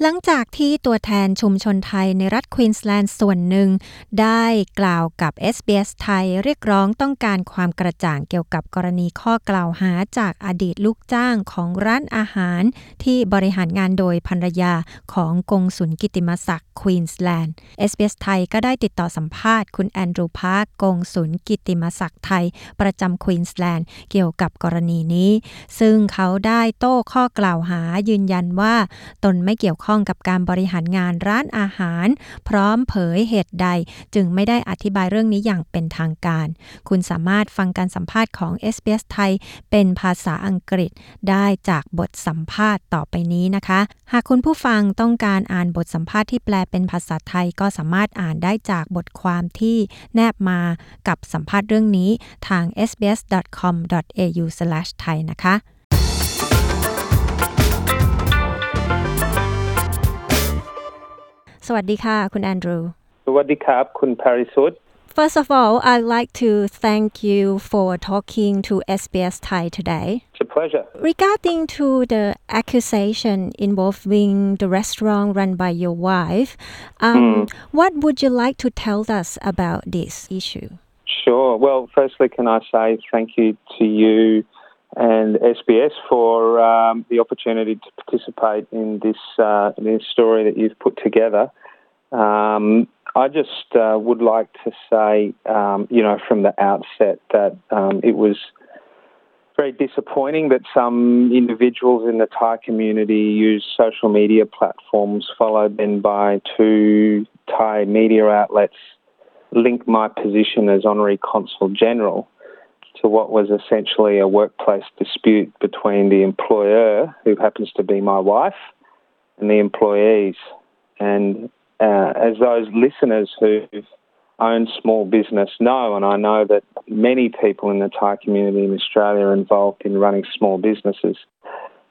หลังจากที่ตัวแทนชุมชนไทยในรัฐควีนสแลนด์ส่วนหนึ่ง ได้กล่าวกับ SBS ไทยเรียกร้องต้องการความกระจ่างเกี่ยวกับกรณีข้อกล่าวหาจากอดีตลูกจ้างของร้านอาหาร ที่บริหารงานโดยภรรยาของกงสุลกิติมศักดิ์ควีนสแลนด์ SBS ไทยก็ได้ติดต่อสัมภาษณ์คุณแอนดรูพาร์กกงสุลกิติมศักดิ์ไทย ประจำควีนสแลนด์เกี่ยวกับกรณีนี้ ซึ่งเขาได้โต้ข้อกล่าวหายืนยันว่าตนไม่เกี่ยวข้องกับการบริหารงานร้านอาหาร พร้อมเผยเหตุใด จึงไม่ได้อธิบายเรื่องนี้อย่างเป็นทางการ คุณสามารถฟังการสัมภาษณ์ของ SBS ไทย เป็นภาษาอังกฤษได้จากบทสัมภาษณ์ต่อไปนี้นะคะ หากคุณผู้ฟังต้องการอ่านบทสัมภาษณ์ที่แปลเป็นภาษาไทยก็สามารถอ่านได้จากบทความที่แนบมากับสัมภาษณ์เรื่องนี้ทาง sbs.com.au/thai นะคะ สวัสดีค่ะ คุณแอนดรู สวัสดีครับ คุณพาริสุท First of all, I'd like to thank you for talking to SBS Thai today. It's a pleasure. Regarding to the accusation involving the restaurant run by your wife, um, what would you like to tell us about this issue? Sure. Well, firstly, can I say thank you to you and SBS for um, the opportunity to participate in this uh, this story that you've put together. Um, I just uh, would like to say, um, you know, from the outset that um, it was very disappointing that some individuals in the Thai community used social media platforms, followed then by two Thai media outlets, link my position as Honorary Consul General to what was essentially a workplace dispute between the employer, who happens to be my wife, and the employees. And uh, as those listeners who've owned small business know, and I know that many people in the Thai community in Australia are involved in running small businesses,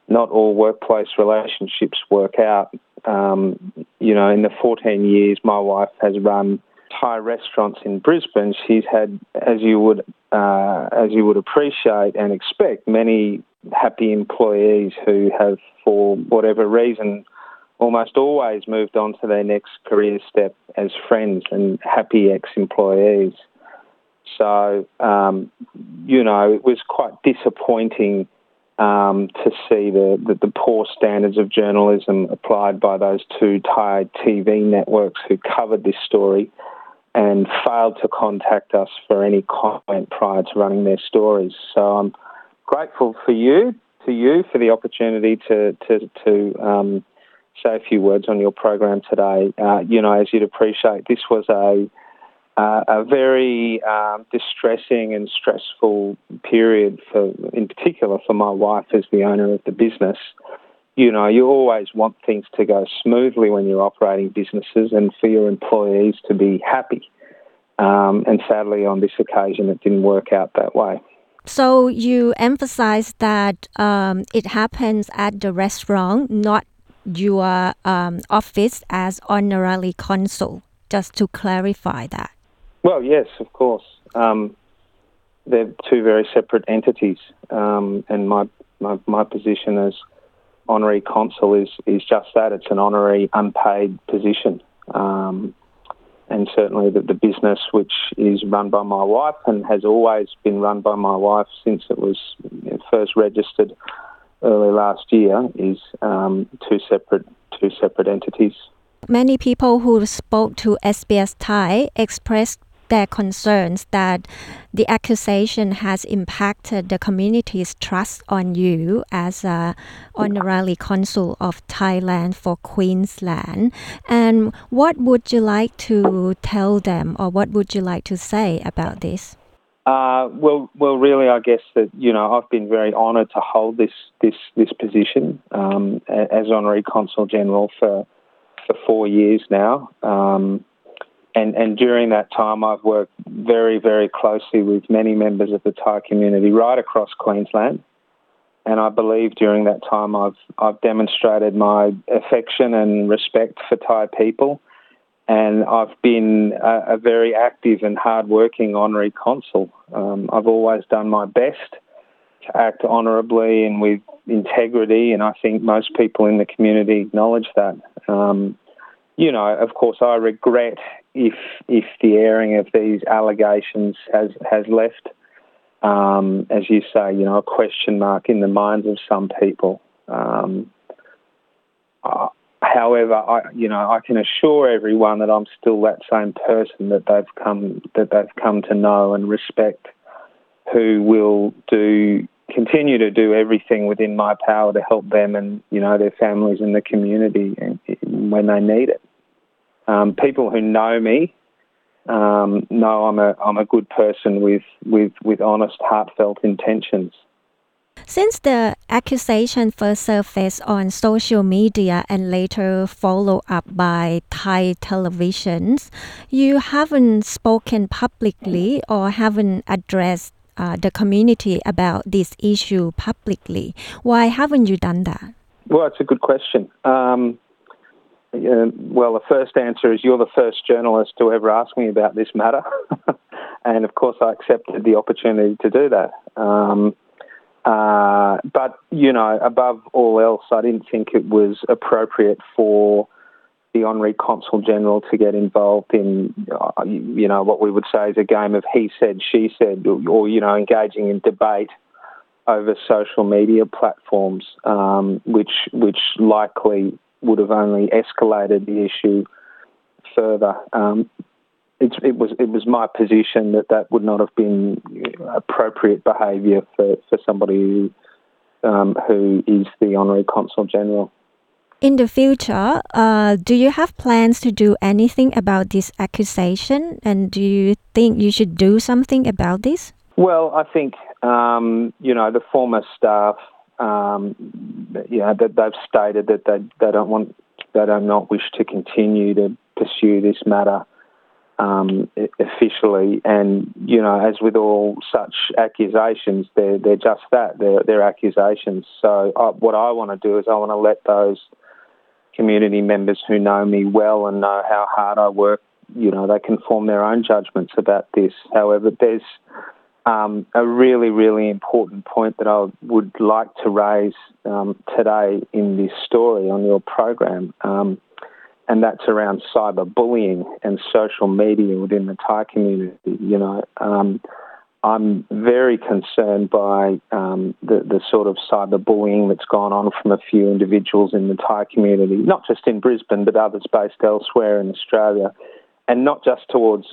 not all workplace relationships work out. Um, you know, in the 14 years my wife has run Thai restaurants in Brisbane, she's had, as you would uh, as you would appreciate and expect, many happy employees who have, for whatever reason, almost always moved on to their next career step as friends and happy ex-employees. So, um, you know, it was quite disappointing um, to see the, the, the poor standards of journalism applied by those two Thai TV networks who covered this story and failed to contact us for any comment prior to running their stories. So I'm grateful for you, to you, for the opportunity to to, to um, say a few words on your program today. Uh, you know, as you'd appreciate, this was a uh, a very um, distressing and stressful period for, in particular, for my wife as the owner of the business you know, you always want things to go smoothly when you're operating businesses and for your employees to be happy. Um, and sadly, on this occasion, it didn't work out that way. So you emphasize that um, it happens at the restaurant, not your um, office as honorary consul, just to clarify that. Well, yes, of course. Um, they're two very separate entities, um, and my, my, my position as honorary consul is is just that. It's an honorary unpaid position. Um, and certainly the, the business, which is run by my wife and has always been run by my wife since it was first registered early last year, is um, two separate two separate entities. Many people who spoke to SBS Thai expressed their concerns that the accusation has impacted the community's trust on you as a honorary consul of Thailand for Queensland. And what would you like to tell them, or what would you like to say about this? Uh, well, well, really, I guess that you know I've been very honoured to hold this this this position um, as honorary consul general for for four years now. Um, and, and during that time, I've worked very, very closely with many members of the Thai community right across Queensland. And I believe during that time, I've, I've demonstrated my affection and respect for Thai people. And I've been a, a very active and hardworking honorary consul. Um, I've always done my best to act honourably and with integrity, and I think most people in the community acknowledge that. Um, you know, of course, I regret if if the airing of these allegations has has left, um, as you say, you know, a question mark in the minds of some people. Um, uh, however, I you know I can assure everyone that I'm still that same person that they've come that they've come to know and respect, who will do continue to do everything within my power to help them and you know their families and the community when they need it. Um, people who know me um, know I'm a I'm a good person with with with honest, heartfelt intentions. Since the accusation first surfaced on social media and later followed up by Thai televisions, you haven't spoken publicly or haven't addressed uh, the community about this issue publicly. Why haven't you done that? Well, it's a good question. Um, uh, well, the first answer is you're the first journalist to ever ask me about this matter. and of course, I accepted the opportunity to do that. Um, uh, but, you know, above all else, I didn't think it was appropriate for the Honorary Consul General to get involved in, uh, you know, what we would say is a game of he said, she said, or, or you know, engaging in debate over social media platforms, um, which which likely would have only escalated the issue further. Um, it was it was my position that that would not have been appropriate behaviour for, for somebody who, um, who is the honorary consul general. In the future, uh, do you have plans to do anything about this accusation, and do you think you should do something about this? Well, I think um, you know the former staff um, you know, that they've stated that they, they don't want, they do not wish to continue to pursue this matter um, officially. And you know, as with all such accusations, they're they're just that. They're they're accusations. So I, what I want to do is I want to let those community members who know me well and know how hard I work, you know, they can form their own judgments about this. However, there's um, a really, really important point that I would like to raise um, today in this story on your program, um, and that's around cyberbullying and social media within the Thai community. You know, um, I'm very concerned by um, the, the sort of cyberbullying that's gone on from a few individuals in the Thai community, not just in Brisbane, but others based elsewhere in Australia, and not just towards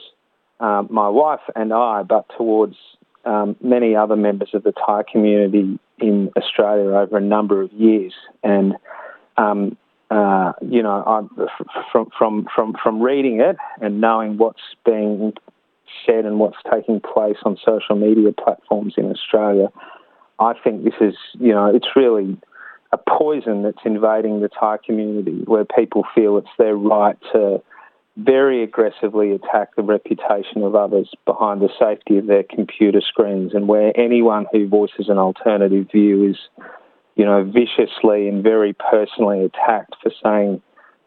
uh, my wife and I, but towards um, many other members of the Thai community in Australia over a number of years. And, um, uh, you know, I, from, from, from, from reading it and knowing what's being said and what's taking place on social media platforms in Australia, I think this is, you know, it's really a poison that's invading the Thai community where people feel it's their right to very aggressively attack the reputation of others behind the safety of their computer screens, and where anyone who voices an alternative view is, you know, viciously and very personally attacked for saying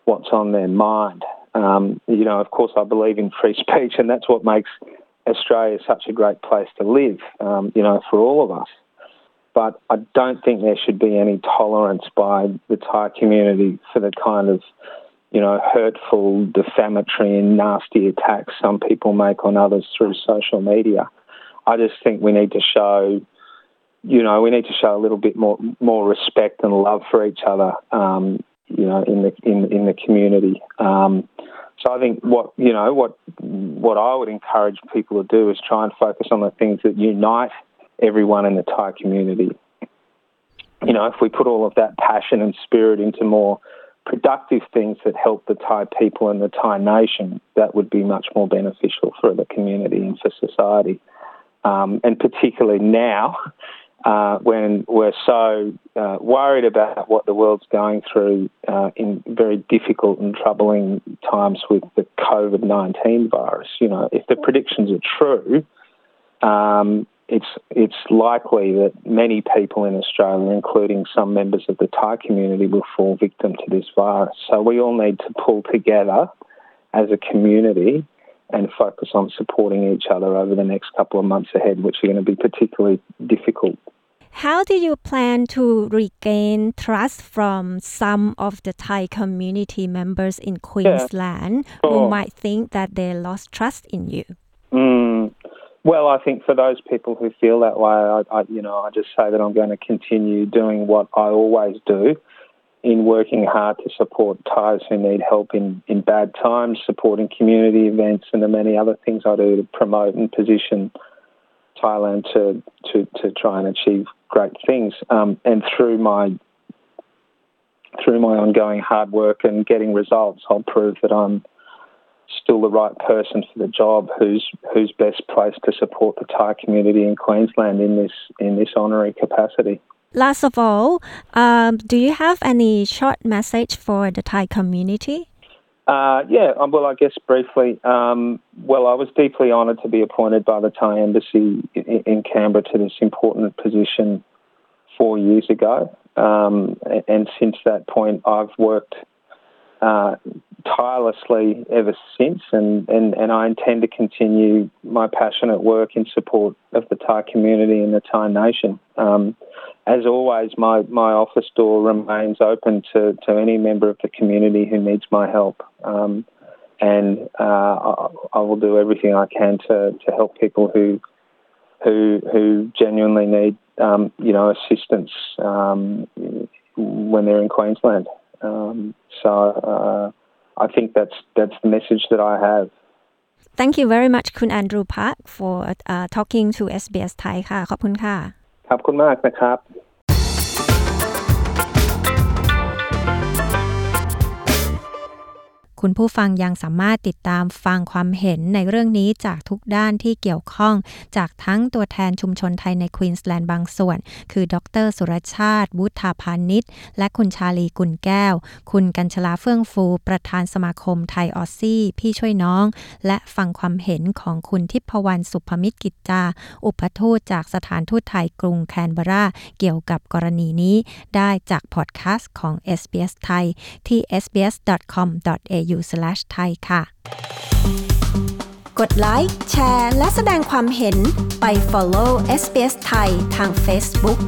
what's on their mind. Um, you know, of course, I believe in free speech, and that's what makes Australia such a great place to live, um, you know, for all of us. But I don't think there should be any tolerance by the Thai community for the kind of you know, hurtful, defamatory, and nasty attacks some people make on others through social media. I just think we need to show, you know, we need to show a little bit more more respect and love for each other, um, you know, in the in in the community. Um, so I think what you know what what I would encourage people to do is try and focus on the things that unite everyone in the Thai community. You know, if we put all of that passion and spirit into more productive things that help the Thai people and the Thai nation, that would be much more beneficial for the community and for society. Um, and particularly now, uh, when we're so uh, worried about what the world's going through uh, in very difficult and troubling times with the COVID 19 virus. You know, if the predictions are true, um, it's it's likely that many people in Australia, including some members of the Thai community, will fall victim to this virus. So we all need to pull together as a community and focus on supporting each other over the next couple of months ahead, which are going to be particularly difficult. How do you plan to regain trust from some of the Thai community members in Queensland who might think that they lost trust in you? Mm. Well, I think for those people who feel that way, I, I, you know, I just say that I'm going to continue doing what I always do in working hard to support Thais who need help in, in bad times, supporting community events, and the many other things I do to promote and position Thailand to, to, to try and achieve great things. Um, and through my through my ongoing hard work and getting results, I'll prove that I'm still the right person for the job who's who's best placed to support the Thai community in Queensland in this in this honorary capacity. Last of all, um, do you have any short message for the Thai community? Uh, yeah, um, well, I guess briefly. Um, well, I was deeply honoured to be appointed by the Thai Embassy in, in Canberra to this important position four years ago, um, and, and since that point, I've worked uh, tirelessly ever since, and, and, and I intend to continue my passionate work in support of the Thai community and the Thai nation. Um, as always, my, my office door remains open to, to any member of the community who needs my help. Um, and uh, I, I will do everything I can to, to help people who who who genuinely need um, you know assistance um, when they're in Queensland. Um, so uh, I think that's that's the message that I have. Thank you very much คุณ Andrew Park for uh, talking to SBS Thai ค่ะ ขอบคุณค่ะ ขอบคุณมากนะครับ คุณผู้ฟังยังสามารถติดตามฟังความเห็นในเรื่องนี้จากทุกด้านที่เกี่ยวข้อง จากทั้งตัวแทนชุมชนไทยในควีนสแลนด์บางส่วน คือ ดร สุรชาติวุฒาพานิชและคุณชาลีกุลแก้ว คุณกัญชลาเฟื่องฟู ประธานสมาคมไทยออสซี่ พี่ช่วยน้อง และฟังความเห็นของคุณทิพวรรณสุภมิตรกิจจา อุปทูตจากสถานทูตไทยกรุงแคนเบรา เกี่ยวกับกรณีนี้ ได้จากพอดแคสต์ของ SBS ไทยที่ u thai ค่ะ กดไลค์ แชร์ และแสดงความเห็นไป follow SBS ไทยทาง Facebook